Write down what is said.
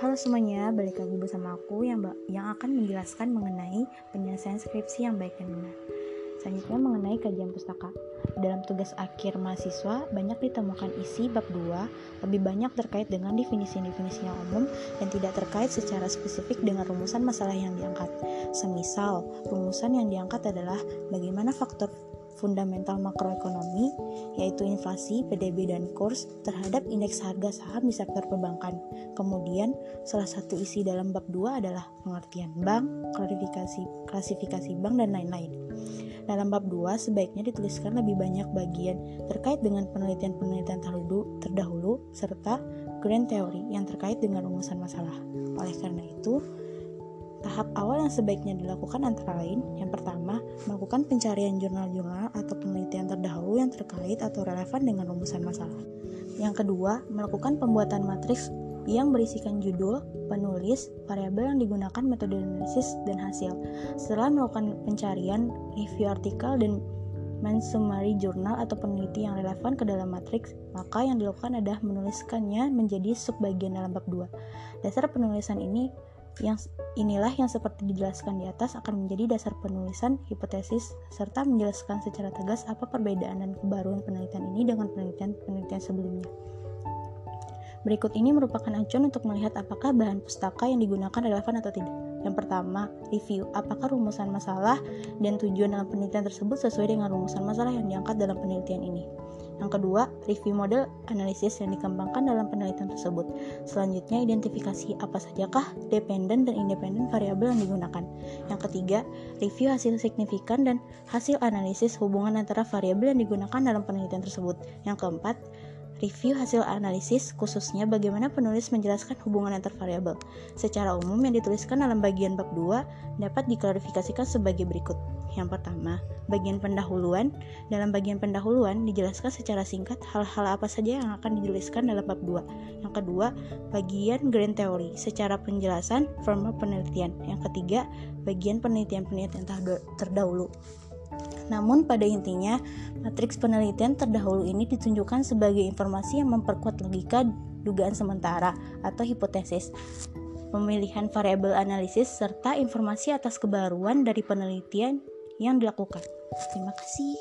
Halo semuanya, balik lagi bersama aku yang yang akan menjelaskan mengenai penyelesaian skripsi yang baik dan benar. Selanjutnya mengenai kajian pustaka. Dalam tugas akhir mahasiswa, banyak ditemukan isi bab 2, lebih banyak terkait dengan definisi-definisi yang umum dan tidak terkait secara spesifik dengan rumusan masalah yang diangkat. Semisal, rumusan yang diangkat adalah bagaimana faktor fundamental makroekonomi, yaitu inflasi, PDB, dan kurs terhadap indeks harga saham di sektor perbankan. Kemudian, salah satu isi dalam bab 2 adalah pengertian bank, klarifikasi, klasifikasi bank, dan lain-lain. Dalam bab 2, sebaiknya dituliskan lebih banyak bagian terkait dengan penelitian-penelitian terdahulu, serta grand theory yang terkait dengan rumusan masalah. Oleh karena itu, Tahap awal yang sebaiknya dilakukan antara lain, yang pertama, melakukan pencarian jurnal-jurnal atau penelitian terdahulu yang terkait atau relevan dengan rumusan masalah. Yang kedua, melakukan pembuatan matriks yang berisikan judul, penulis, variabel yang digunakan metode analisis dan hasil. Setelah melakukan pencarian, review artikel dan mensummary jurnal atau peneliti yang relevan ke dalam matriks, maka yang dilakukan adalah menuliskannya menjadi subbagian dalam bab 2. Dasar penulisan ini yang inilah yang seperti dijelaskan di atas akan menjadi dasar penulisan hipotesis serta menjelaskan secara tegas apa perbedaan dan kebaruan penelitian ini dengan penelitian-penelitian sebelumnya. Berikut ini merupakan acuan untuk melihat apakah bahan pustaka yang digunakan relevan atau tidak. Yang pertama, review apakah rumusan masalah dan tujuan dalam penelitian tersebut sesuai dengan rumusan masalah yang diangkat dalam penelitian ini. Yang kedua, review model analisis yang dikembangkan dalam penelitian tersebut. Selanjutnya, identifikasi apa sajakah dependen dan independen variabel yang digunakan. Yang ketiga, review hasil signifikan dan hasil analisis hubungan antara variabel yang digunakan dalam penelitian tersebut. Yang keempat, review hasil analisis, khususnya bagaimana penulis menjelaskan hubungan antar variabel. Secara umum yang dituliskan dalam bagian bab 2 dapat diklarifikasikan sebagai berikut. Yang pertama, bagian pendahuluan. Dalam bagian pendahuluan dijelaskan secara singkat hal-hal apa saja yang akan dituliskan dalam bab 2. Yang kedua, bagian grand theory secara penjelasan formal penelitian. Yang ketiga, bagian penelitian-penelitian terdahulu. Namun pada intinya, matriks penelitian terdahulu ini ditunjukkan sebagai informasi yang memperkuat logika dugaan sementara atau hipotesis, pemilihan variabel analisis, serta informasi atas kebaruan dari penelitian yang dilakukan. Terima kasih.